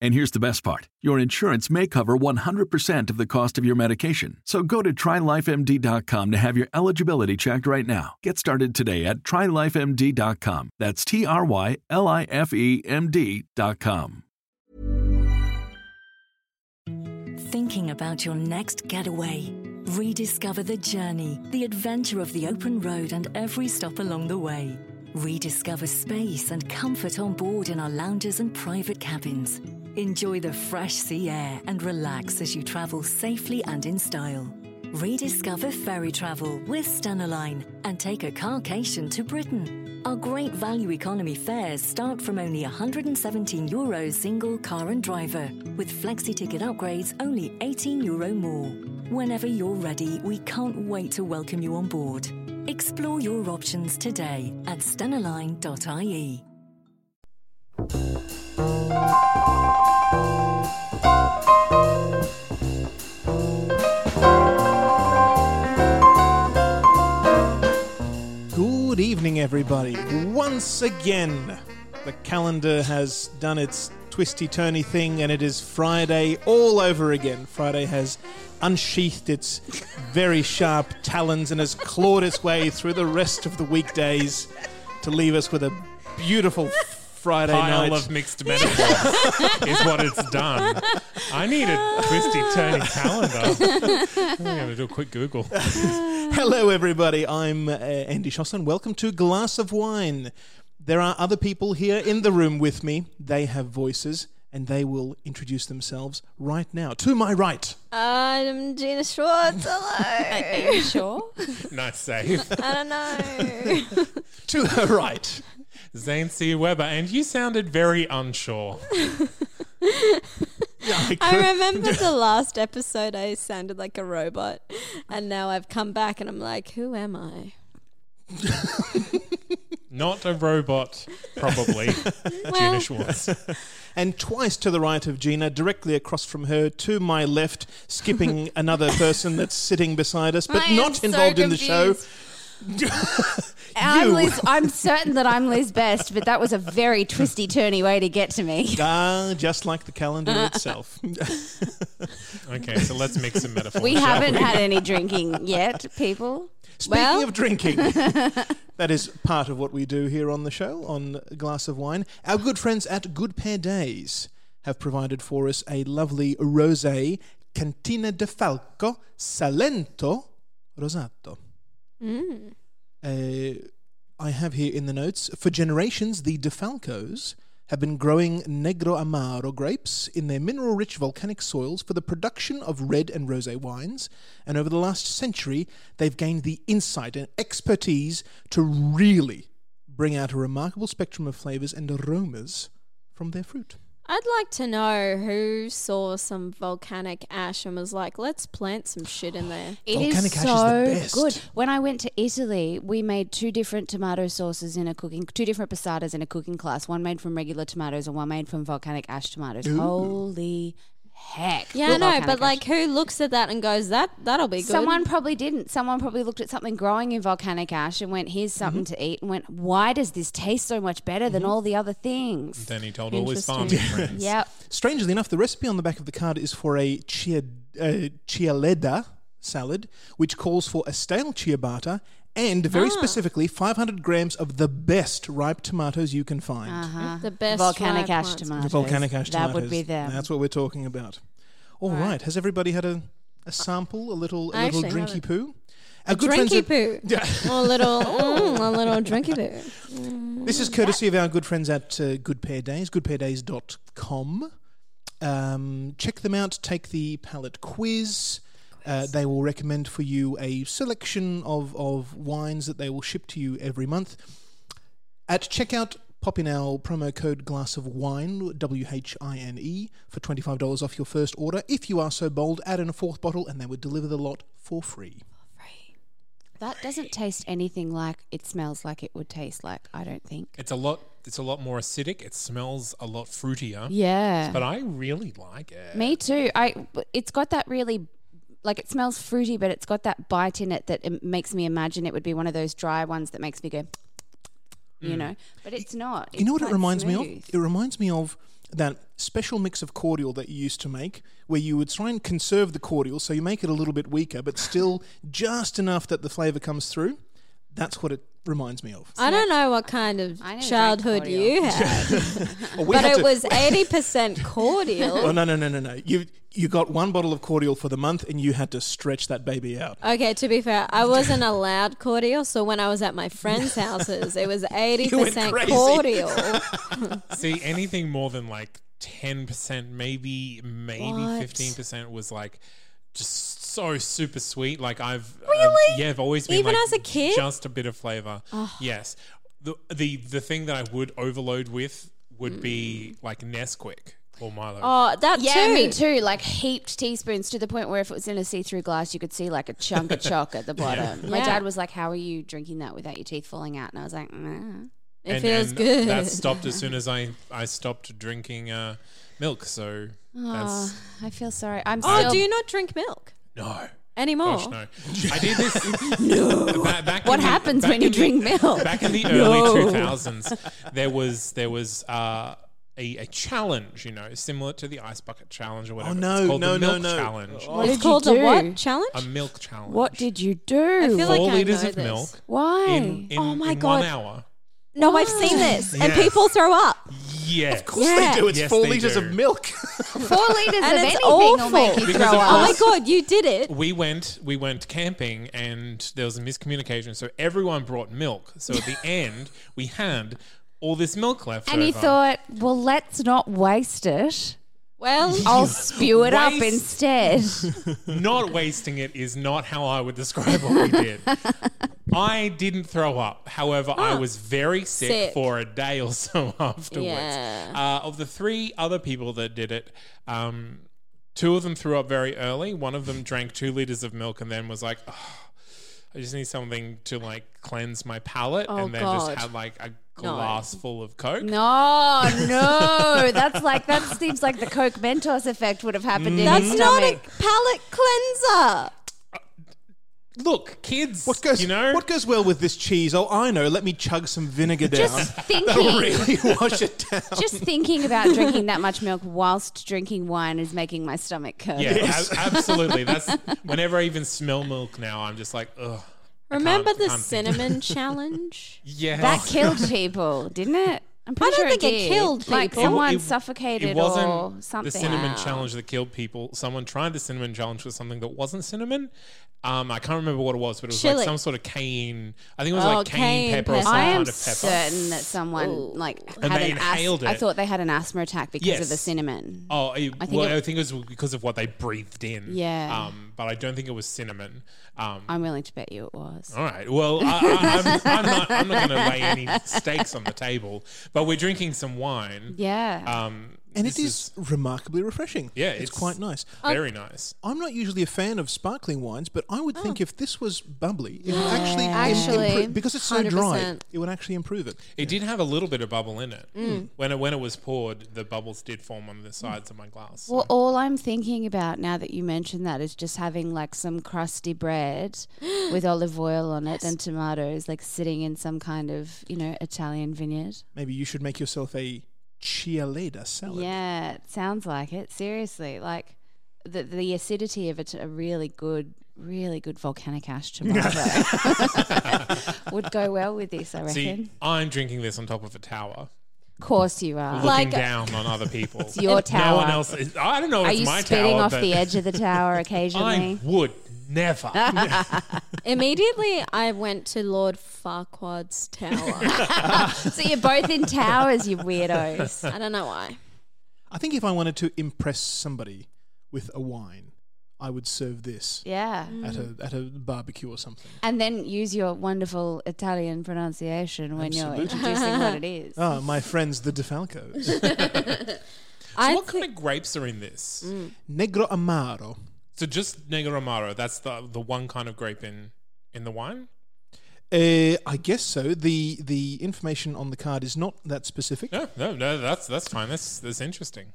And here's the best part your insurance may cover 100% of the cost of your medication. So go to trylifemd.com to have your eligibility checked right now. Get started today at trylifemd.com. That's T R Y L I F E M D.com. Thinking about your next getaway? Rediscover the journey, the adventure of the open road, and every stop along the way. Rediscover space and comfort on board in our lounges and private cabins. Enjoy the fresh sea air and relax as you travel safely and in style. Rediscover ferry travel with Stena Line and take a carcation to Britain. Our great value economy fares start from only 117 euros single car and driver, with flexi ticket upgrades only 18 euro more. Whenever you're ready, we can't wait to welcome you on board. Explore your options today at stenaline.ie. Good evening, everybody. Once again, the calendar has done its twisty turny thing, and it is Friday all over again. Friday has unsheathed its very sharp talons and has clawed its way through the rest of the weekdays to leave us with a beautiful Friday pile night. of mixed metaphors is what it's done. I need a twisty, turny calendar. I'm going to do a quick Google. Hello, everybody. I'm uh, Andy Shosson. Welcome to Glass of Wine. There are other people here in the room with me. They have voices, and they will introduce themselves right now. To my right, I'm Gina Schwartz. Hello. Are you sure? Nice save. I don't know. to her right, Zane C. Weber, and you sounded very unsure. I remember the last episode I sounded like a robot, and now I've come back and I'm like, who am I? Not a robot, probably. Gina Schwartz. And twice to the right of Gina, directly across from her, to my left, skipping another person that's sitting beside us, but I am not so involved in the show. I'm, You. Liz, I'm certain that I'm Liz Best, but that was a very twisty, turny way to get to me. Ah, just like the calendar itself. Okay, so let's make some metaphors. We haven't we? had any drinking yet, people. Speaking Well- of drinking, that is part of what we do here on the show on a Glass of Wine. Our good friends at Good Pair Days have provided for us a lovely rosé Cantina de Falco Salento Rosato. Uh, I have here in the notes for generations the De Falcos have been growing Negro Amaro grapes in their mineral rich volcanic soils for the production of red and rosé wines, and over the last century they've gained the insight and expertise to really bring out a remarkable spectrum of flavors and aromas from their fruit. I'd like to know who saw some volcanic ash and was like, let's plant some shit in there. It is Volcanic ash is the so best. good. When I went to Italy, we made two different tomato sauces in a cooking, two different passatas in a cooking class. One made from regular tomatoes and one made from volcanic ash tomatoes. Holy heck! Yeah, I know, but like, who looks at that and goes, "That that'll be good"? Someone probably didn't. Someone probably looked at something growing in volcanic ash and went, "Here's something Mm-hmm. to eat," and went, "Why does this taste so much better than all the other things?" Then he told all his farming Interesting. friends. Yep. Strangely enough, the recipe on the back of the card is for a chia, uh, cialledda salad, which calls for a stale ciabatta and, very specifically, 500 grams of the best ripe tomatoes you can find. Uh-huh. the best volcanic ash ones. tomatoes. Volcanic ash That tomatoes. would be them. That's what we're talking about. All right. Has everybody had a, a sample, a little, a I little drinky haven't. poo? Our good Drinky at- poo. Yeah. Or a little, mm, a little drinky poo. This is courtesy of our good friends at uh, Good Pair Days, goodpairdays.com. Um, check them out, take the palate quiz. Uh, they will recommend for you a selection of, of wines that they will ship to you every month. At checkout, pop in our promo code glass of wine, W H I N E, for $25 off your first order. If you are so bold, add in a fourth bottle and they would deliver the lot for free. For free. That doesn't taste anything like it smells like it would taste like. I don't think. It's a lot. It's a lot more acidic. It smells a lot fruitier. Yeah. But I really like it. Me too. I. It's got that really, like it smells fruity, but it's got that bite in it that it makes me imagine it would be one of those dry ones that makes me go. You mm. know, but it's not. You know what it reminds me of? It reminds me of that special mix of cordial that you used to make, where you would try and conserve the cordial, so you make it a little bit weaker, but still just enough that the flavour comes through. That's what it reminds me of. I don't know what kind of I never drank childhood cordial. you had, Oh, we but had it to- was 80% cordial. Oh no no no no no! You you got one bottle of cordial for the month, and you had to stretch that baby out. Okay, to be fair, I wasn't allowed cordial, so when I was at my friends' houses, it was 80% crazy. cordial. See, anything more than like ten percent, maybe maybe What? fifteen percent was like just so super sweet. Like I've Really? I've- yeah, I've always been Even like, as a kid? just a bit of flavor. Yes, the the the thing that I would overload with would be like Nesquik or Milo. Oh, that Yeah, too. me too. Like heaped teaspoons to the point where if it was in a see-through glass, you could see like a chunk of chalk at the bottom. My Yeah. dad was like, "How are you drinking that without your teeth falling out?" And I was like, nah. It And- feels and good. That stopped as soon as I I stopped drinking uh, milk. So that's "Oh, I feel sorry. I'm sorry. Oh, still." do you not drink milk no. anymore? Gosh, no. I did this. no. Back what in the- happens back when you in the- drink milk? Back in the early two thousands, there was there was uh, a, a challenge, you know, similar to the ice bucket challenge or whatever. Oh, no, it's called no, the no, milk no. challenge. What It's did you called a what challenge? A milk challenge. What did you do? I feel like Four I liters know of this. milk Why? in, in, Oh my in God. one hour. No, I've seen this, and people throw up. Yes. Of course Yeah. they do. It's Yes, four they liters do. of milk. Four liters And of it's anything will make awful. you Because throw of up. Oh my god, you did it! we went we went camping and there was a miscommunication so everyone brought milk so at the end we had all this milk left And you over. thought, well, let's not waste it. Well, I'll spew it up Waste. instead. not wasting it is not how I would describe what we did. I didn't throw up. However, I was very sick, Sick. for a day or so afterwards. Yeah. Uh, of the three other people that did it, um, two of them threw up very early. One of them drank two liters of milk and then was like, oh, I just need something to like cleanse my palate. Oh, and then just had like a glass full of Coke. No, no, that's like that seems like the Coke Mentos effect would have happened in that's his not a palate cleanser. Look, kids, What goes? you know, What goes well with this cheese? Oh, I know. Let me chug some vinegar down. Just That'll thinking, really wash it down. just thinking about drinking that much milk whilst drinking wine is making my stomach curl. Yeah, ab- absolutely. That's whenever I even smell milk now, I'm just like, ugh. I Remember can't- the can't think. cinnamon challenge? Yes. That killed people, didn't it? I'm pretty I don't sure think it did. killed Like people. someone It- suffocated It wasn't or something. the cinnamon Wow. challenge that killed people. Someone tried the cinnamon challenge with something that wasn't cinnamon. Um, I can't remember what it was, but it was Chili. like some sort of cane. I think it was Oh, like cane, cayenne pepper or pepper. some I am kind of pepper. certain that someone like And had they an asthma. inhaled I it. thought they had an asthma attack because of the cinnamon. Oh, it, I think well, it- I think it was because of what they breathed in. Yeah. Um, but I don't think it was cinnamon. Um, I'm willing to bet you it was. All right. Well, I, I, I'm, I'm not. I'm not going to lay any stakes on the table. But we're drinking some wine. Yeah. Um, and this it is, remarkably refreshing. Yeah, it's, it's- quite nice. very nice. I'm not usually a fan of sparkling wines, but I would Oh. think if this was bubbly, it would actually, im- Actually, improve, because it's so dry, 100%. it would actually improve it. It did have a little bit of bubble in it. Mm. When it when it was poured, the bubbles did form on the sides of my glass. Well, all I'm thinking about now that you mention that is just having like some crusty bread with olive oil on it and tomatoes, like sitting in some kind of, you know, Italian vineyard. Maybe you should make yourself a cialledda salad. Yeah, it sounds like it. Seriously, like the the acidity of it, a really good, really good volcanic ash tomato would go well with this. I reckon. See, I'm drinking this on top of a tower, of course you are. looking Like- down on other people. It's your tower. No one else. Is, I don't know if Are it's you my spitting tower, off the edge of the tower occasionally? I occasionally? would Never. Immediately, I went to Lord Farquaad's tower. so you're both in towers, you weirdos. I don't know why. I think if I wanted to impress somebody with a wine, I would serve this Yeah. at a at a barbecue or something. And then use your wonderful Italian pronunciation when you're introducing what it is. Ah, my friends, the DeFalcos. So I what kind of grapes are in this? Negro Amaro. So just Negro Amaro. That's the the one kind of grape in in the wine. Uh, I guess so. The the information on the card is not that specific, No, no, no. That's that's fine. That's that's interesting.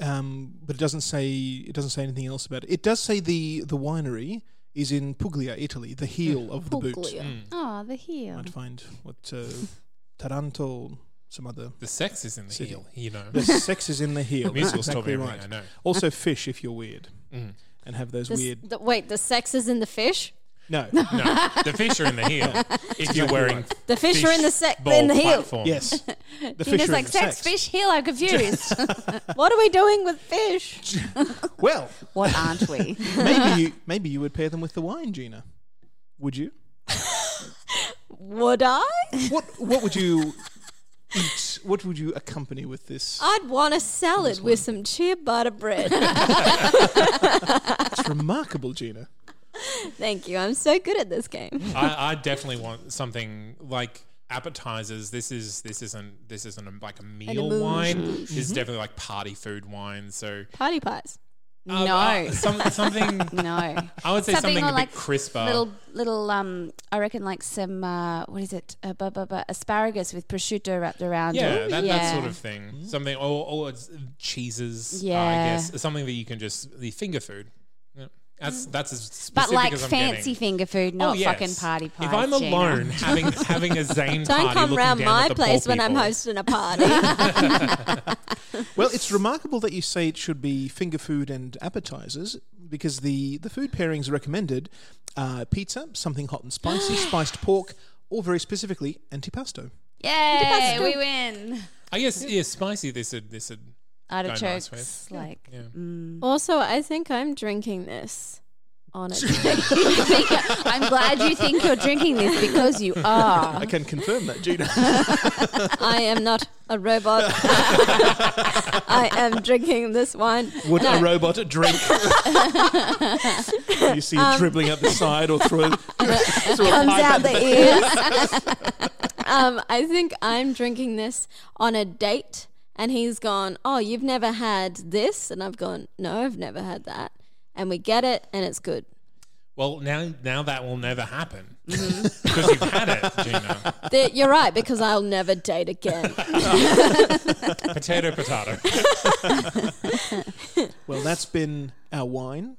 um, but it doesn't say it doesn't say anything else about it. It does say the the winery is in Puglia, Italy, the heel of the boot. Puglia. Mm. Oh, the heel. I'd find what uh, Taranto, some other. The sex is in the City. heel. You know, The sex is in the heel. the musicals That's exactly everything right. I know. Also, fish if you're weird Mm. And have those The s- weird. the- wait, the sex is in the fish. No. No, the fish are in the heel. if you're wearing The fish, are in the sex in the heel. platform. yes. The fish Gina's are in like, the sex, fish, heel, I'm confused. What are we doing with fish? Well, what aren't we? maybe you maybe you would pair them with the wine, Gina. Would you? Would I? What what would you eat? What would you accompany with this? I'd want a salad with some chia butter bread. It's remarkable, Gina. Thank you. I'm so good at this game. I, I definitely want something like appetizers. This is this isn't this isn't a, like a meal amuse. wine. This is mm-hmm. definitely like party food wine. So Party pies. Uh, no. uh, some, something. no. I would say Something something, a like, bit crisper. Little, little, um, I reckon like some, uh, what is it? Uh, bu- bu- bu- asparagus with prosciutto wrapped around yeah, it. that, yeah. that sort of thing. Something or, or cheeses. Yeah. I guess something that you can just the finger food. Yeah. That's mm. that's as specific But like as I'm fancy getting. finger food, not Oh, yes. fucking party pies. If I'm Gina. alone having having a Zane Don't party, come looking round down my at the place when I'm people. hosting a party. Well, it's remarkable that you say it should be finger food and appetizers because the, the food pairings recommended are pizza, something hot and spicy, spiced pork, or very specifically, antipasto. Yay, we win. I guess yeah, spicy. This would this would nice Artichokes, with. like. yeah. Mm. also, I think I'm drinking this on I'm glad you think you're drinking this because you are. I can confirm that, Gina. I am not a robot. I am drinking this wine. Would No. a robot drink? you see it dribbling up the side or through, a- through a Comes pipe out the ears. um, I think I'm drinking this on a date, and he's gone, "Oh, you've never had this," and I've gone, "No, I've never had that," and we get it, and it's good. Well, now now that will never happen Mm-hmm. because you've had it, Gina. The- You're right because I'll never date again. Potato, potato. Well, that's been our wine,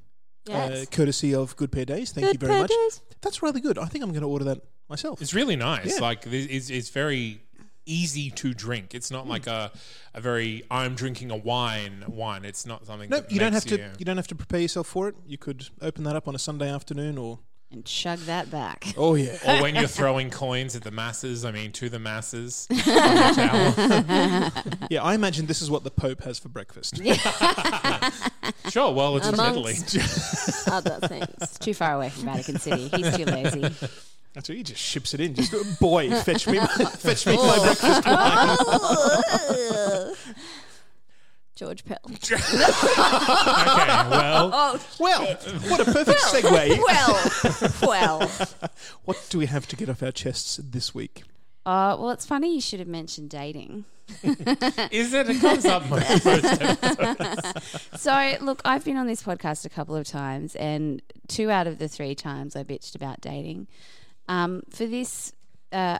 uh, courtesy of Good Pair Days. Thank Good you very Pair much. Days. That's rather good. I think I'm going to order that myself. It's really nice. Yeah. Like this is it's very easy to drink. It's not like a a very I'm drinking a wine wine. It's not something. no, that you don't have makes to. You don't have to prepare yourself for it. You could open that up on a Sunday afternoon, or And chug that back. oh yeah, Or when you're throwing coins at the masses, I mean, to the masses. the yeah. I imagine this is what the Pope has for breakfast. Sure, well, it's in Italy. Other things. Too far away from Vatican City. He's too lazy. That's what he just ships it in. Just boy, fetch me, my, fetch me my breakfast wine. George Pell. Okay, well, Well, what a perfect segue. Well, well. What do we have to get off our chests this week? Uh, well, it's funny you should have mentioned dating. is it? It comes up most, most episodes. So, look, I've been on this podcast a couple of times, and two out of the three times I bitched about dating. Um, for this uh,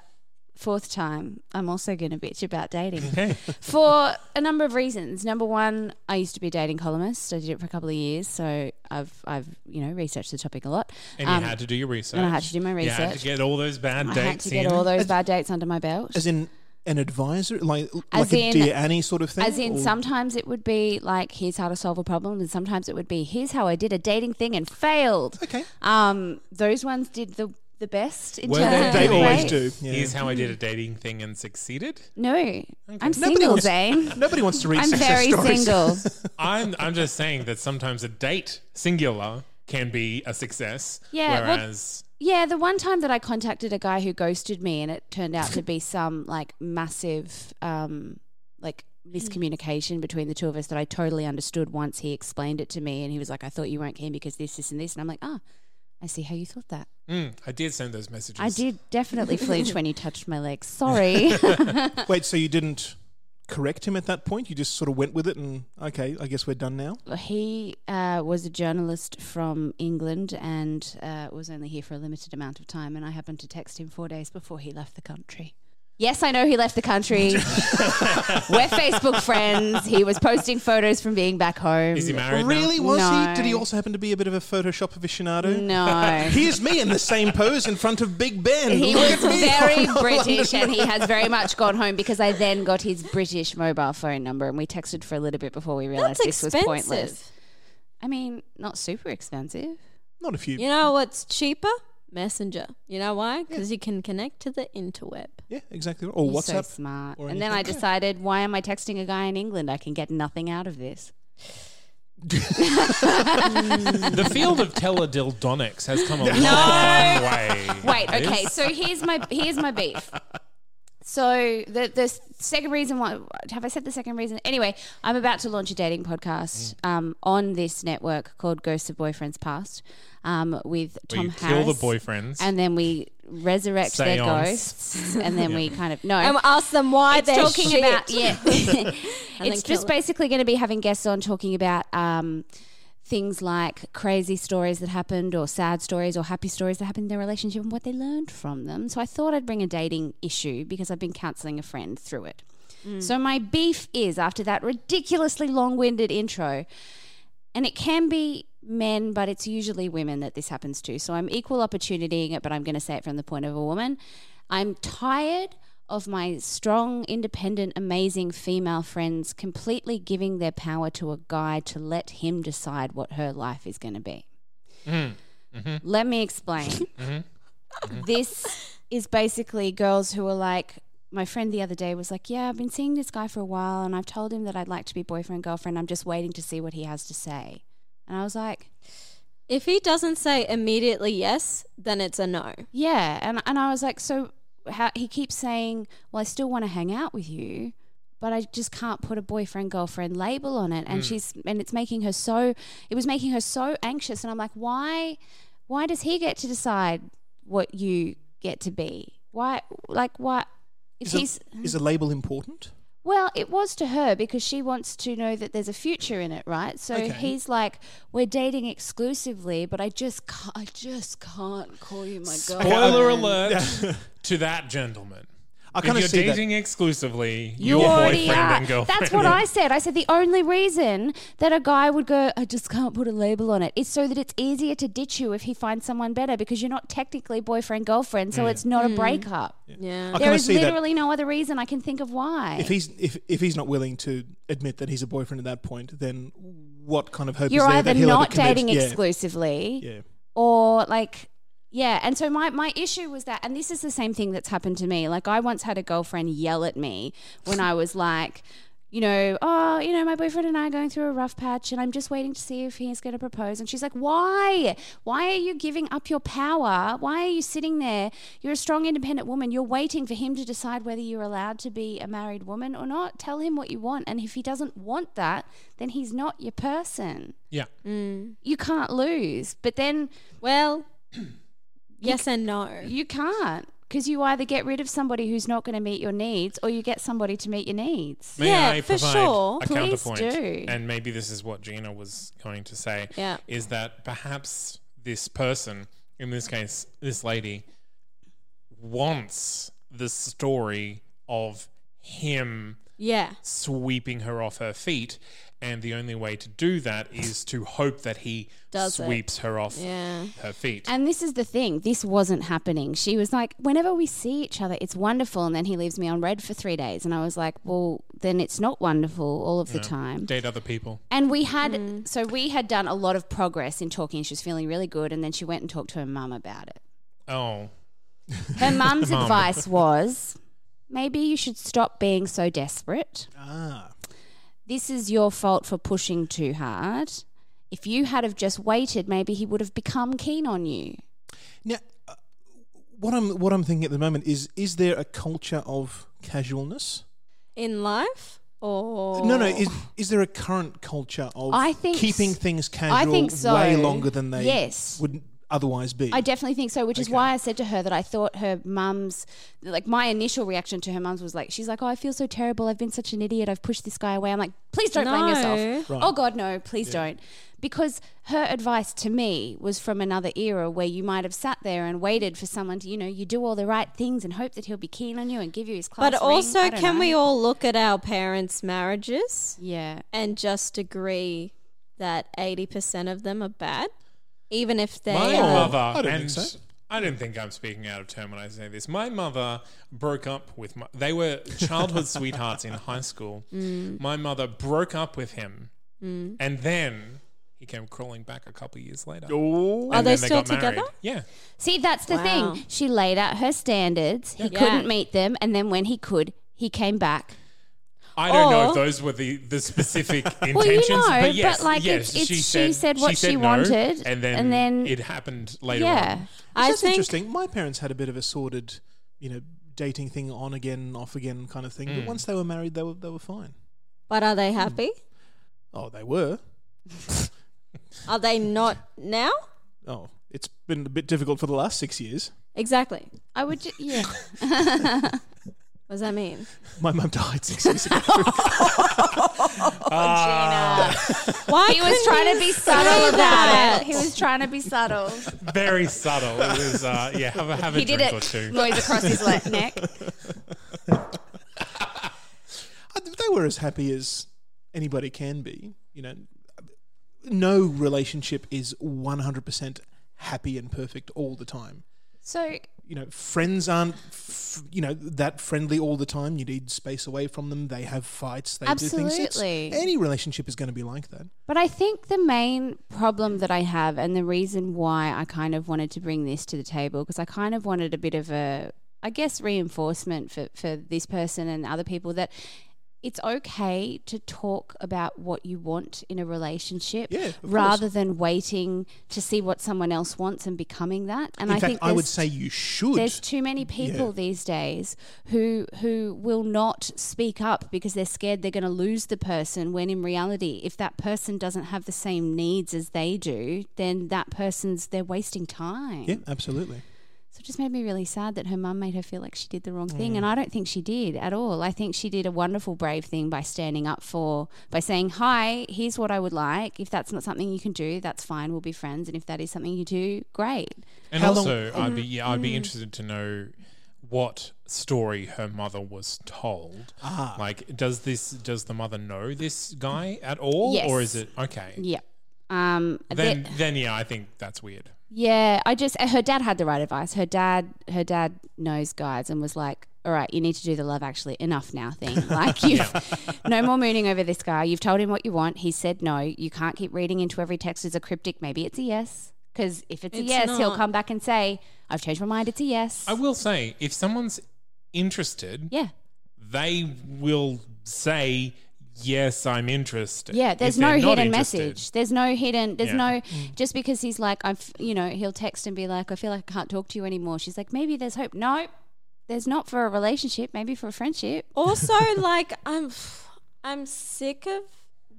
fourth time, I'm also going to bitch about dating for a number of reasons. Number one, I used to be a dating columnist. I did it for a couple of years, so I've I've you know researched the topic a lot. And you Um, had to do your research. and I had to do my research. You had to research. get all those bad I dates had to get in. all those bad dates under my belt. As in an advisor, like As like a in- Dear Annie sort of thing. As in, or- sometimes it would be like, here's how to solve a problem, and sometimes it would be, here's how I did a dating thing and failed. Okay. Um, those ones did the the best in Were terms they- of They the always rate. do. Yeah. Here's how I did a dating thing and succeeded. No, I'm Nobody single, wants- Zane. Nobody wants to read I'm success very stories. single. I'm I'm just saying that sometimes a date singular can be a success. Yeah, well- Whereas, Yeah, the one time that I contacted a guy who ghosted me, and it turned out to be some like massive, um, like miscommunication between the two of us that I totally understood once he explained it to me, and he was like, "I thought you weren't keen because this, this, and this," and I'm like, "Ah, I see how you thought that." mm, I did send those messages. I did definitely flinch when you touched my legs. Sorry. Wait, so you didn't correct him at that point? You just sort of went with it and, okay, I guess we're done now? he uh, was a journalist from England and uh, was only here for a limited amount of time, and I happened to text him four days before he left the country. Yes, I know he left the country. We're Facebook friends. He was posting photos from being back home. Is he married Really? Was No. he? Did he also happen to be a bit of a Photoshop aficionado? No. Here's me in the same pose in front of Big Ben. He Look was at me. very I'm a British Londoner. and he has very much gone home because I then got his British mobile phone number and we texted for a little bit before we realized That's this was expensive. pointless. I mean, not super expensive. Not a few. You know what's cheaper? Messenger. You know why? Because you can connect to the interweb. Yeah, exactly. Or He's so WhatsApp. smart. or And then I decided, why am I texting a guy in England? I can get nothing out of this. the field of teledildonics has come a long way. Wait, okay. So here's my here's my beef. So the the second reason why have I said the second reason? Anyway, I'm about to launch a dating podcast Mm. um, on this network called Ghosts of Boyfriends Past um, with Tom you Harris. kill the boyfriends. and then we resurrect their ghosts, and then we kind of no. And ask them why it's they're talking shit. about yeah. it's just it. basically going to be having guests on talking about um, things like crazy stories that happened, or sad stories, or happy stories that happened in their relationship, and what they learned from them. So I thought I'd bring a dating issue because I've been counselling a friend through it. Mm. So my beef is after that ridiculously long-winded intro, and it can be men, but it's usually women that this happens to. So I'm equal opportunitying it, but I'm going to say it from the point of a woman. I'm tired of my strong, independent, amazing female friends completely giving their power to a guy to let him decide what her life is going to be. Mm, mm-hmm. Let me explain. Mm-hmm. Mm-hmm. This is basically girls who are like, my friend the other day was like, Yeah, I've been seeing this guy for a while and I've told him that I'd like to be boyfriend, girlfriend. I'm just waiting to see what he has to say. And I was like, If he doesn't say immediately yes, then it's a no. Yeah. And, and I was like, So how, he keeps saying, Well, I still want to hang out with you. But I just can't put a boyfriend girlfriend label on it, and mm. she's and it's making her so it was making her so anxious, and I'm like, why, why does he get to decide what you get to be? Why, like, what? If Is a, is a label important? Well, it was to her because she wants to know that there's a future in it, right? So Okay. he's like, we're dating exclusively, but I just can't, I just can't call you my girlfriend. Spoiler alert to that gentleman. I If kind you're of see that. dating exclusively, You your already boyfriend are. and girlfriend. That's what I said. I said the only reason that a guy would go, I just can't put a label on it, is so that it's easier to ditch you if he finds someone better because you're not technically boyfriend girlfriend, so mm. it's not a mm. breakup. Yeah. I There kinda is see that- literally no other reason I can think of why. If he's if if he's not willing to admit that he's a boyfriend at that point, then what kind of hope you're is there either that he'll not dating yeah. exclusively, Yeah. or like yeah and so my, my issue was that and this is the same thing that's happened to me. Like i once had a girlfriend yell at me when i was like you know oh you know my boyfriend and i are going through a rough patch and i'm just waiting to see if he's going to propose. And she's like why? Why are you giving up your power? Why are you sitting there? You're a strong independent woman. You're waiting for him to decide whether you're allowed to be a married woman or not. Tell him what you want and if he doesn't want that then he's not your person. Yeah. Mm. you can't lose. But then Well, yes and no. you can't because you either get rid of somebody who's not going to meet your needs or you get somebody to meet your needs. May Yeah, I for sure. a Please counterpoint? do. And maybe this is what Gina was going to say. Yeah. Is that perhaps this person, in this case, this lady, wants the story of him Yeah. sweeping her off her feet. And the only way to do that is to hope that he Does it. sweeps her off Yeah. her feet. And this is the thing, this wasn't happening. She was like, whenever we see each other, it's wonderful. And then he leaves me on read for three days. And I was like, well, then it's not wonderful all of the time. Date other people. And we had, Mm. so we had done a lot of progress in talking. She was feeling really good. And then she went and talked to her mum about it. Oh. Her mum's advice was maybe you should stop being so desperate. Ah. This is your fault for pushing too hard. if you had have just waited, maybe he would have become keen on you. Now, uh, what I'm what I'm thinking at the moment is: is there a culture of casualness? In life? Or No, no. Is is there a current culture of I think keeping s- things casual I think so. way longer than they Yes. would otherwise be? I definitely think so, which is Okay. why I said to her that I thought her mum's, like my initial reaction to her mum's was like, she's like, oh, I feel so terrible. I've been such an idiot. I've pushed this guy away. I'm like, please don't blame yourself. Right. Oh God, no, please don't. Because her advice to me was from another era where you might have sat there and waited for someone to, you know, you do all the right things and hope that he'll be keen on you and give you his class But ring. also, I don't can know. we all look at our parents' marriages Yeah. and just agree that 80% of them are bad? Even if they My are. mother, I don't and think so. I don't think I'm speaking out of turn when I say this. My mother broke up with my. They were childhood sweethearts in high school. Mm. My mother broke up with him, and then he came crawling back a couple of years later. Oh. Are And they then still got married. together? Yeah. See, that's the Wow. thing. She laid out her standards. He Yeah. couldn't meet them. And then when he could, he came back. I don't know if those were the, the specific intentions, Well, you know, but yes, but, like, yes, it's- it's- she, she said, said what she no, wanted, and then, and then- it happened later yeah. on. I That's think interesting. My parents had a bit of a sordid, you know, dating thing on again, off again kind of thing. Mm. But once they were married, they were they were fine. But are they happy? Oh, they were. Are they not now? Oh, it's been a bit difficult for the last six years. Exactly. I would, ju- yeah. What does that mean? My mum died six years ago. Why He was couldn't trying you to be say subtle about that? it. He was trying to be subtle. Very subtle. It was, uh, yeah, have a, have a He did drink it or two. noise across his le- neck. I- they were as happy as anybody can be. You know, no relationship is one hundred percent happy and perfect all the time. So, You know, friends aren't, f- you know, that friendly all the time. You need space away from them. They have fights. They do things. It's- Absolutely. any relationship is going to be like that. but I think the main problem that I have, and the reason why I kind of wanted to bring this to the table, because I kind of wanted a bit of a, I guess, reinforcement for, for this person and other people that it's okay to talk about what you want in a relationship Yeah, of course. rather than waiting to see what someone else wants and becoming that. And In I fact, think I would say you should. there's too many people Yeah. these days who who will not speak up because they're scared they're going to lose the person when in reality if that person doesn't have the same needs as they do then that person's they're wasting time yeah, absolutely. So it just made me really sad that her mum made her feel like she did the wrong thing Mm. and i don't think she did at all i think she did a wonderful brave thing by standing up for by saying hi here's what i would like if that's not something you can do that's fine we'll be friends and if that is something you do great And How long- also, I'd be yeah, I'd Mm. be interested to know what story her mother was told. Ah. Like, does this does the mother know this guy at all, or is it okay? yeah um, Then, then yeah, I think that's weird. Yeah, I just her dad had the right advice. Her dad, her dad knows guys and was like, "All right, you need to do the love actually enough now thing. Like you, no more mooning over this guy. You've told him what you want. He said no. You can't keep reading into every text as a cryptic. Maybe it's a yes. Because if it's, a It's yes, he'll come back and say, "I've changed my mind. It's a yes." I will say, if someone's interested, yeah, they will say, "Yes, I'm interested." yeah. There's no hidden message. There's no hidden. There's Yeah. no mm. just because he's like, I've, you know, he'll text and be like, "I feel like I can't talk to you anymore." She's like, "Maybe there's hope." No, there's not for a relationship. Maybe for a friendship. Also, like I'm, I'm sick of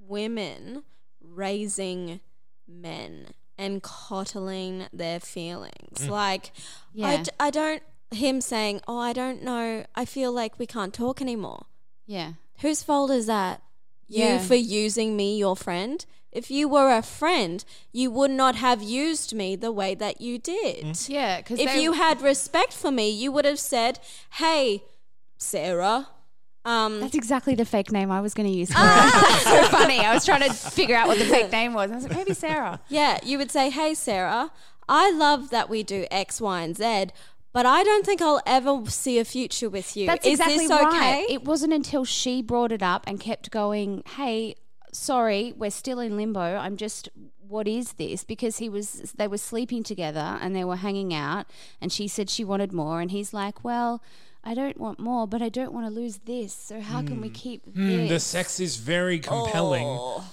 women raising men and coddling their feelings. Mm. Like, I, Yeah. d- I don't. Him saying, "Oh, I don't know. I feel like we can't talk anymore." Yeah. Whose fault is that? Yeah. You for using me, your friend. If you were a friend, you would not have used me the way that you did. Yeah, because If you had respect for me, you would have said, "Hey, Sarah, um, That's exactly the fake name I was going to use for it. That's so funny. I was trying to figure out what the fake name was. I was like, maybe Sarah. Yeah, you would say, "Hey Sarah, I love that we do X, Y, and Z, but I don't think I'll ever see a future with you. That's Is exactly this okay?" right. It wasn't until she brought it up and kept going, hey, sorry, we're still in limbo. I'm just what is this? Because he was they were sleeping together and they were hanging out and she said she wanted more and he's like, Well, I don't want more, but I don't want to lose this. So how can we keep Hmm, the sex is very compelling. Oh.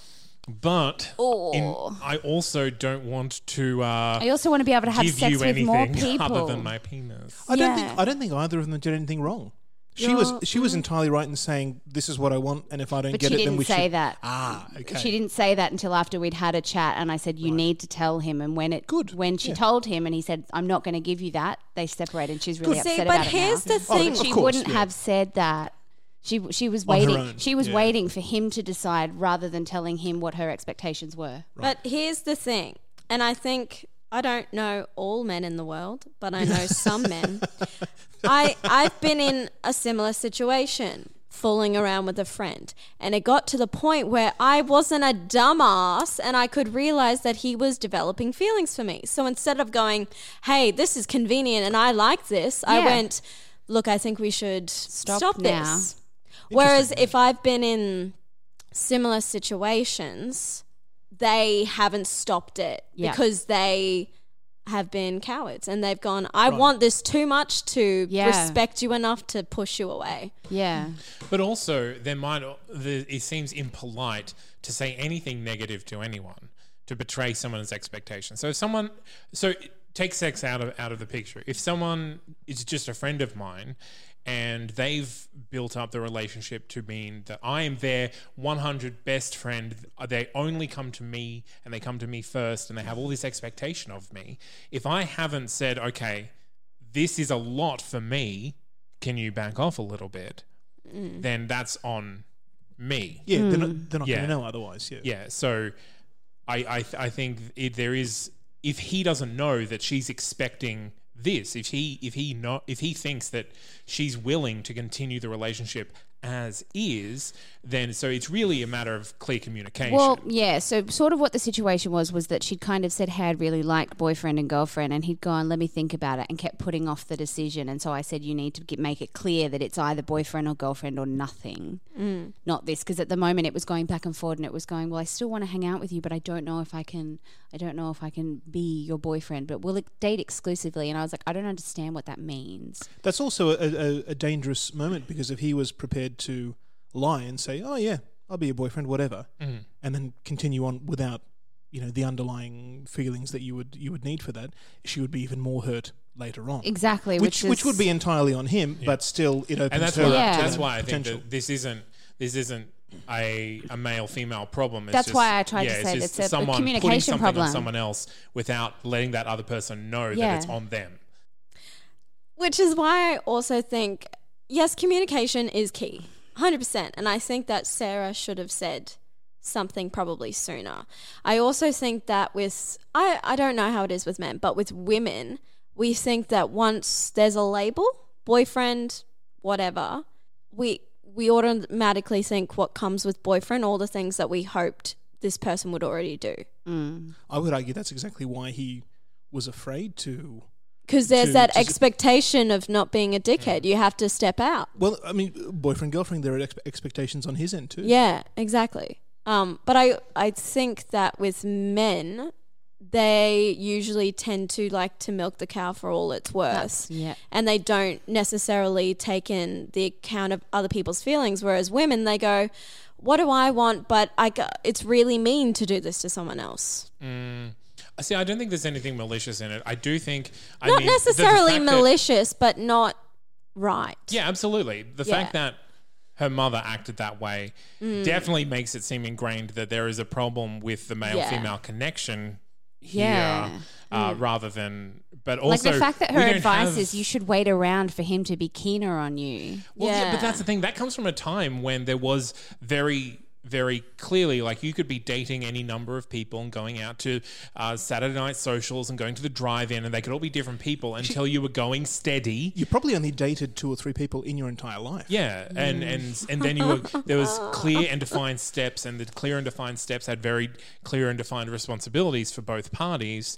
But in, Oh. I also don't want to. Uh, I also want to be able to have give sex you with anything more people. other than my penis. I don't Yeah. think I don't think either of them did anything wrong. She was she was entirely right in saying this is what I want, and if I don't But get she it, then didn't we say should. that. Ah, okay. She didn't say that until after we'd had a chat, and I said you need to tell him. And when it Good, when she yeah. told him, and he said I'm not going to give you that, they separated. She's really See, upset but about it here's the thing. of she course, wouldn't yeah. have said that. She she was On her waiting. own, She was yeah. waiting for him to decide rather than telling him what her expectations were. But here's the thing, and I think I don't know all men in the world, but I know some men. I I've been in a similar situation, fooling around with a friend, and it got to the point where I wasn't a dumbass and I could realize that he was developing feelings for me. So instead of going, "Hey, this is convenient and I like this," I Yeah. went, "Look, I think we should Stop stop, now." this." Whereas if I've been in similar situations, they haven't stopped it Yeah. because they have been cowards and they've gone, I want this too much to Yeah. respect you enough to push you away. Yeah, But also, there might the, it seems impolite to say anything negative to anyone to betray someone's expectations. So if someone, so take sex out of out of the picture. If someone is just a friend of mine. And they've built up the relationship to mean that I am their 100 best friend. They only come to me and they come to me first and they have all this expectation of me. If I haven't said, okay, this is a lot for me, can you back off a little bit? Mm. Then that's on me. yeah, they're not, they're not Yeah. going to know otherwise. Yeah. Yeah. So I I, th- I think it, there is if he doesn't know that she's expecting this, if he if he not if he thinks that she's willing to continue the relationship as is, then so it's really a matter of clear communication. Well, yeah. So, sort of what the situation was was that she'd kind of said, "Hey, I'd really liked boyfriend and girlfriend," and he'd gone, "Let me think about it," and kept putting off the decision. And so I said, "You need to get, make it clear that it's either boyfriend or girlfriend or nothing, mm. not this." Because at the moment it was going back and forward, and it was going, "Well, I still want to hang out with you, but I don't know if I can. I don't know if I can be your boyfriend, but we'll date exclusively." And I was like, "I don't understand what that means." That's also a, a, a dangerous moment because if he was prepared to lie and say, "Oh yeah, I'll be your boyfriend, whatever," mm-hmm. and then continue on without, you know, the underlying feelings that you would you would need for that, she would be even more hurt later on. Exactly, Which which, which, would be entirely on him, but still it opens and that's her why up Yeah. to that's why I think that this isn't this isn't a a male female problem. It's That's just- why I tried to say it's, that's a- a someone putting communication something problem. on someone else without letting that other person know Yeah. that it's on them. Which is why I also think, yes, communication is key, 100%. And I think that Sarah should have said something probably sooner. I also think that with, I, I don't know how it is with men, but with women, we think that once there's a label, boyfriend, whatever, we, we automatically think what comes with boyfriend, all the things that we hoped this person would already do. Mm. I would argue that's exactly why he was afraid to. Because there's To- that to s- expectation of not being a dickhead. You have to step out. Well, I mean, boyfriend girlfriend, there are expe- expectations on his end too. Yeah, exactly. Um, but I I think that with men, they usually tend to like to milk the cow for all it's worth. yeah. And they don't necessarily take in the account of other people's feelings. Whereas women, they go, "What do I want?" But I it's really mean to do this to someone else. I See, I don't think there's anything malicious in it. I do think I not mean, necessarily fact that- malicious, but not right. Yeah, absolutely. The Yeah. fact that her mother acted that way definitely makes it seem ingrained that there is a problem with the male Yeah. female connection here Yeah. uh, rather than. But also, Like the fact that her advice have- is you should wait around for him to be keener on you. Well, yeah. but that's the thing. That comes from a time when there was very, very clearly like you could be dating any number of people and going out to uh, Saturday night socials and going to the drive-in, and they could all be different people until you were going steady. You probably only dated two or three people in your entire life. Yeah, and and and then you were there was clear and defined steps, and the clear and defined steps had very clear and defined responsibilities for both parties.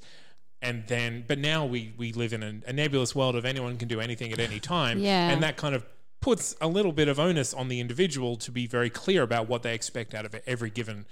And then, but now we we live in a, a nebulous world of anyone can do anything at any time, Yeah. and that kind of puts a little bit of onus on the individual to be very clear about what they expect out of every given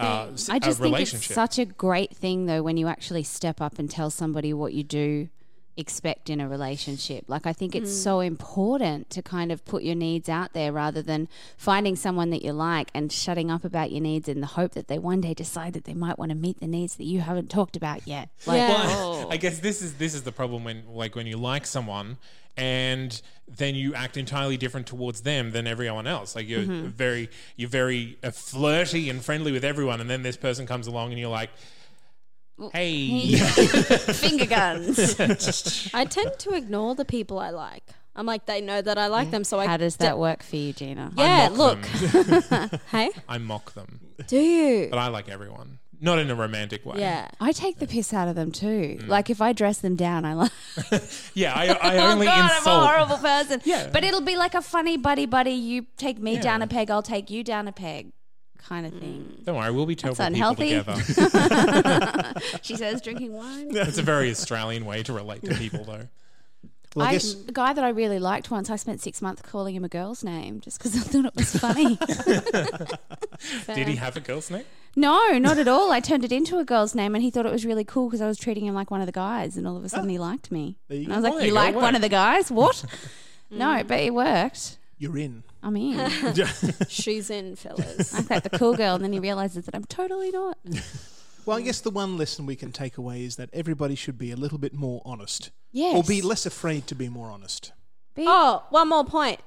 uh, s- I uh, just think it's such a great thing though when you actually step up and tell somebody what you do expect in a relationship. Like I think it's so important to kind of put your needs out there rather than finding someone that you like and shutting up about your needs in the hope that they one day decide that they might want to meet the needs that you haven't talked about yet. Like Yeah. Well, I guess this is this is the problem when like when you like someone and then you act entirely different towards them than everyone else. Like you're Mm-hmm. very you're very uh, flirty and friendly with everyone, and then this person comes along and you're like, hey, finger guns. I tend to ignore the people I like. I'm like, they know that I like them, so I. How does d- that work for you, Gina? Yeah, mock look. them. Hey, I mock them, do you? but I like everyone, not in a romantic way. Yeah. I take the piss out of them too. Mm. Like if I dress them down, I like. yeah. I, I oh only God, I'm a horrible person. Yeah. but it'll be like a funny buddy buddy. You take me Yeah. down a peg, I'll take you down a peg, kind of mm. thing. Don't worry, we'll be That's terrible people unhealthy. together. she says drinking wine. It's a very Australian way to relate to people, though. Well, I I, guess the guy that I really liked once, I spent six months calling him a girl's name just because I thought it was funny. Did he have a girl's name? No, not at all. I turned it into a girl's name, and he thought it was really cool because I was treating him like one of the guys, and all of a sudden he ah. liked me. There you And I was go. like, Oh, there "You you go, like it one of the guys? What?" no, mm. but it worked. you're in. I'm in. She's in, fellas. I like the cool girl, and then he realizes that I'm totally not. Well, I guess the one lesson we can take away is that everybody should be a little bit more honest. Yes. Or be less afraid to be more honest. Be- Oh, one more point.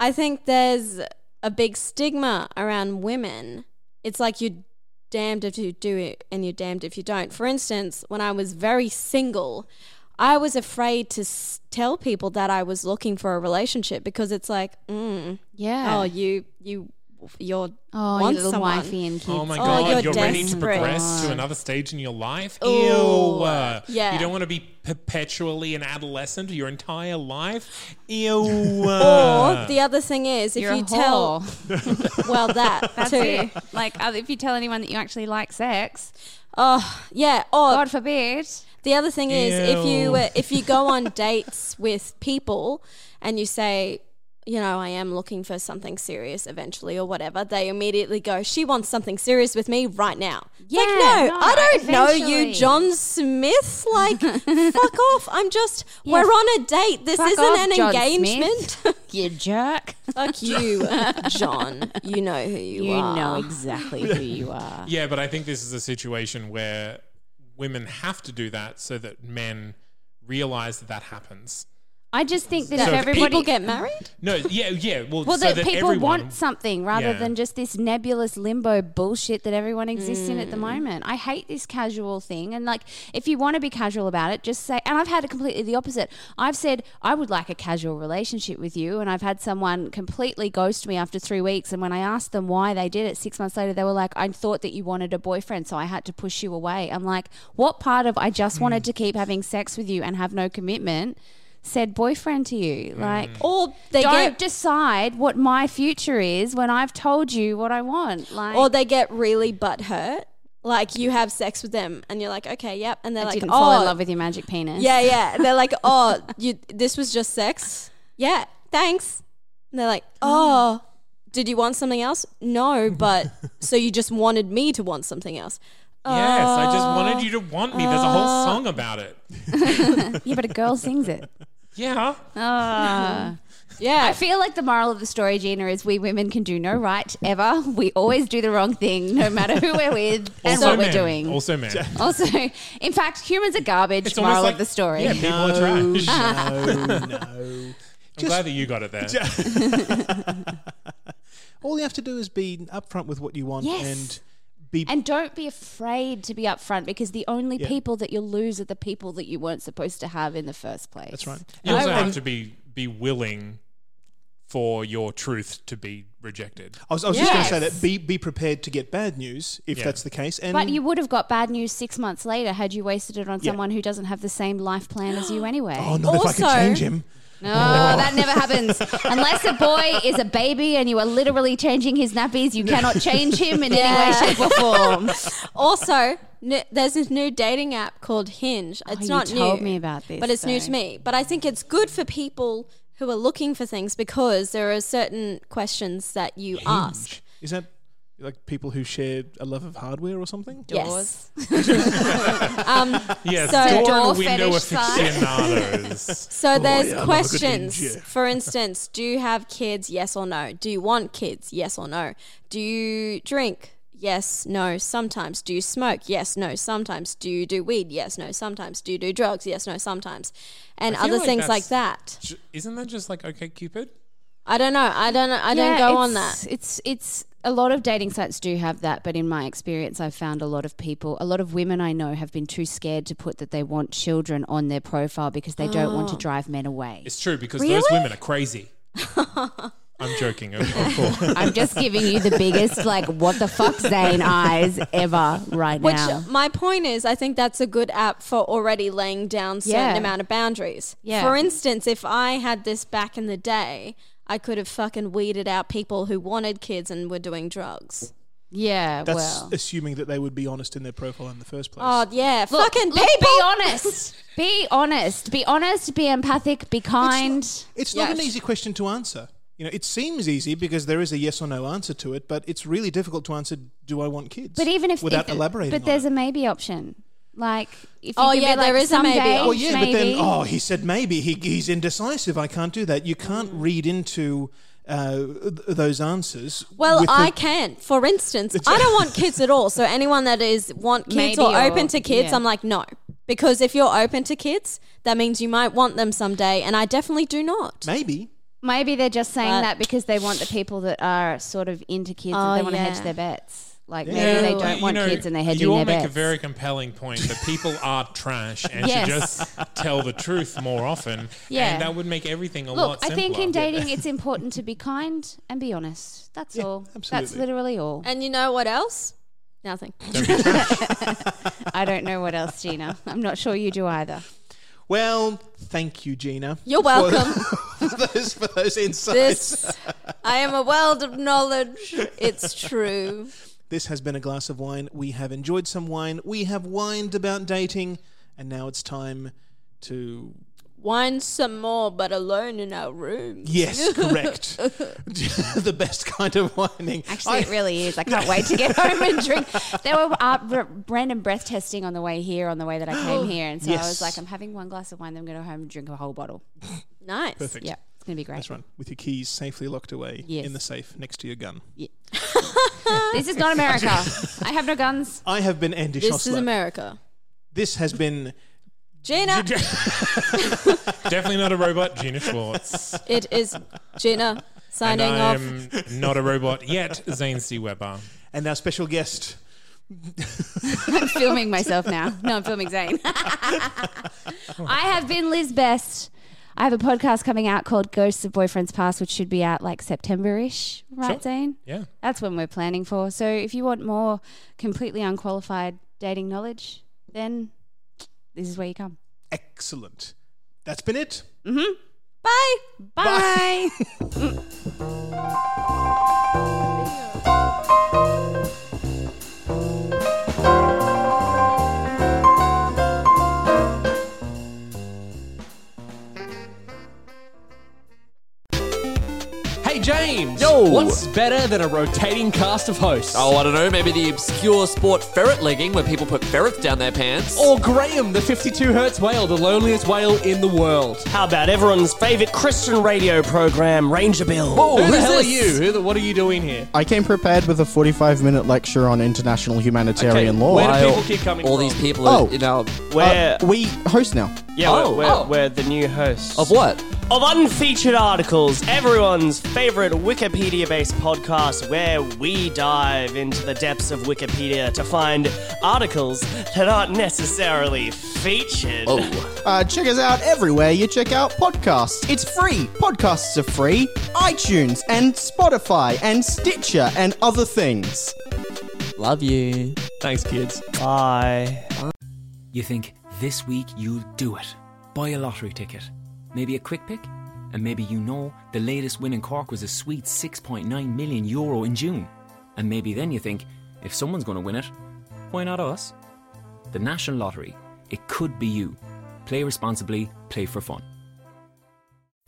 I think there's a big stigma around women. It's like you're damned if you do it and you're damned if you don't. For instance, when I was very single, I was afraid to s- tell people that I was looking for a relationship because it's like, mm, yeah. oh, you, you, you're oh, want you little someone. wifey and kids. Oh my Oh, god, you're you're, ready to desperate. progress to another stage in your life? Ooh, Ew. Yeah. You don't want to be perpetually an adolescent your entire life? Ew. Or the other thing is, if You're you tell, well, that That's too. it. Like, if you tell anyone that you actually like sex, Oh, yeah. Or God forbid. The other thing is if you uh, if you go on dates with people and you say, you know, I am looking for something serious eventually or whatever, they immediately go, she wants something serious with me right now. It's like, Yeah, no, no, I don't know you. John Smith. Like, fuck off. I'm just, Yeah, we're on a date. This fuck isn't off, an John engagement. You jerk. fuck you, John. You know who you, You are. You know exactly who you are. yeah, but I think this is a situation where women have to do that so that men realize that that happens. I just think that So if if everybody People get married? No, yeah, yeah. Well, well, so that, that people everyone, want something rather Yeah. than just this nebulous limbo bullshit that everyone exists in at the mm. moment. I hate this casual thing. And like, if you want to be casual about it, just say. And I've had it completely the opposite. I've said I would like a casual relationship with you, and I've had someone completely ghost me after three weeks. And when I asked them why they did it, six months later, they were like, "I thought that you wanted a boyfriend, so I had to push you away." I'm like, what part of I just wanted hmm. to keep having sex with you and have no commitment? Said boyfriend to you, mm. like Or they don't get decide what my future is when I've told you what I want. Like, or they get really butthurt. Like you have sex with them and you're like, okay, yep. And they're I like, didn't oh, fall in oh. love with your magic penis. yeah, yeah. And they're like, oh, you, this was just sex. Yeah, thanks. And they're like, oh, oh did you want something else? No, but so you just wanted me to want something else. Yes, I just Oh. wanted you to want me. There's a whole oh. song about it. yeah, but a girl sings it. Yeah. Ah. Yeah. I feel like the moral of the story, Gina, is we women can do no right ever. We always do the wrong thing, no matter who we're with and Also what men. we're doing. Also men. Also, in fact, humans are garbage. It's almost moral like of the story. Yeah, people are trash. No, no. I'm glad that you got it there. All you have to do is be upfront with what you want Yes. and be. And don't be afraid to be upfront because the only Yeah. people that you'll lose are the people that you weren't supposed to have in the first place. that's right. You also have to be be willing for your truth to be rejected. I was, I was just going to say that be be prepared to get bad news if Yeah. that's the case. And But you would have got bad news six months later had you wasted it on Yeah. someone who doesn't have the same life plan as you oh, anyway. oh, not if I could change him. No, that never happens. Unless a boy is a baby and you are literally changing his nappies, you cannot change him in Yeah. any way, shape, or form. also, n- there's this new dating app called Hinge. Oh, it's Oh, you not told new, me about this, but it's new though. to me. But I think it's good for people who are looking for things because there are certain questions that you ask. Is that Like people who share a love of hardware or something? Yes. um, Yes, So- door, Door and window fetish sign. aficionados. So there's yeah, I love a good questions. hinge, yeah. For instance, do you have kids? Yes or no. Do you want kids? Yes or no. Do you drink? Yes, no, sometimes. Do you smoke? Yes, no, sometimes. Do you do weed? Yes, no, sometimes. Do you do drugs? Yes, no, sometimes. And other like things like that's- that. J- Isn't that just like OkCupid? I don't know. I don't know. I don't go on it's- that. It's it's a lot of dating sites do have that, but in my experience, I've found a lot of people, a lot of women I know, have been too scared to put that they want children on their profile because they don't want to ah. drive men away. It's true because those women are crazy. I'm joking, of, of course. I'm just giving you the biggest like what the fuck Zane eyes ever right Which now. my point is, I think that's a good app for already laying down certain Yeah. amount of boundaries. Yeah. For instance, if I had this back in the day, I could have fucking weeded out people who wanted kids and were doing drugs. Yeah, That's well. assuming that they would be honest in their profile in the first place. Oh yeah, Look, fucking look, people. be honest. Be honest. Be honest. Be empathic. Be kind. It's not an Yes. easy question to answer. You know, it seems easy because there is a yes or no answer to it, but it's really difficult to answer. Do I want kids? But even if without if- elaborating, but on there's it. a maybe option. Like if you Oh, yeah, be like, there is a maybe someday, option. Well, yeah, but then oh, he said maybe he, he's indecisive. I can't do that. You can't Mm. read into uh, th- those answers. Well, I the- can. For instance, I don't want kids at all. So anyone that is want kids Maybe or or- open to kids, yeah. I'm like no, because if you're open to kids, that means you might want them someday, and I definitely do not. maybe. Maybe they're just saying But- that because they want the people that are sort of into kids Oh, and they want to yeah. hedge their bets. Like Yeah. maybe they don't You want know, kids and they're hedging You all their make a very compelling point that people are trash and Yes. should just tell the truth more often. Yeah. And that would make everything a Look, lot Simpler. I think in dating it's important to be kind and be honest. That's Yeah, all. That's literally all. And you know what else? Nothing. I don't know what else, Gina. I'm not sure you do either. Well, thank you, Gina. You're for- welcome. for those for those insights. this, I am a world of knowledge. It's true. This has been a glass of wine. We have enjoyed some wine. We have whined about dating, and now it's time to. Wine some more, but alone in our room. Yes, correct. the best kind of whining. Actually, I- it really is. I can't wait to get home and drink. There were uh, r- random breath testing on the way here, on the way that I came here, and so I was like, I'm having one glass of wine, then I'm going to go home and drink a whole bottle. Nice. Perfect. Yeah, it's going to be great. That's right. With your keys safely locked away Yes. in the safe next to your gun. This is not America. I have no guns. I have been Andy This is Schossler. America. this has been. Gina. Definitely not a robot, Gina Schwartz. it is Gina and signing I off. am not a robot yet, Zane C. Weber. And our special guest. I'm filming myself now. No, I'm filming Zane. I have been Liz Best. I have a podcast coming out called Ghosts of Boyfriends Past, which should be out like September ish, right, Sure. Zane? Yeah. That's when we're planning for. So if you want more completely unqualified dating knowledge, then this is where you come. Excellent. That's been it. Mm-hmm. Bye. Bye. Hey mm. James! Yo! What's better than a rotating cast of hosts? Oh, I don't know. Maybe the obscure sport ferret legging where people put ferrets down their pants. Or Graham, the 52 hertz whale, the loneliest whale in the world. How about everyone's favourite Christian radio program, Ranger Bill? Who the who's hell are you? Who the, what are you doing here? I came prepared with a 45 minute lecture on international humanitarian law. Where do people keep coming All from? these people Oh. in our. We're, Uh, we host now. yeah, Oh, we're, we're, oh. we're the new hosts. Of what? Of Unfeatured Articles, everyone's favourite Wikipedia based podcast where we dive into the depths of Wikipedia to find articles that aren't necessarily featured. Oh. Uh, check us out everywhere you check out podcasts. It's free. Podcasts are free. iTunes and Spotify and Stitcher and other things. Love you. Thanks, kids. Bye. You think this week you'll do it. Buy a lottery ticket. Maybe a quick pick? And maybe you know the latest win in Cork was a sweet 6.9 million euro in June. And maybe then you think, if someone's going to win it, why not us? The National Lottery. It could be you. Play responsibly, play for fun.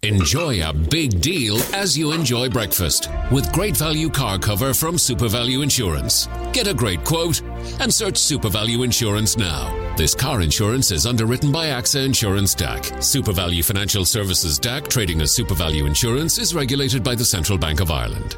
Enjoy a big deal as you enjoy breakfast with great value car cover from SuperValu Insurance. Get a great quote and search SuperValu Insurance now. This car insurance is underwritten by AXA Insurance DAC. SuperValu Financial Services DAC, trading as SuperValu Insurance, is regulated by the Central Bank of Ireland.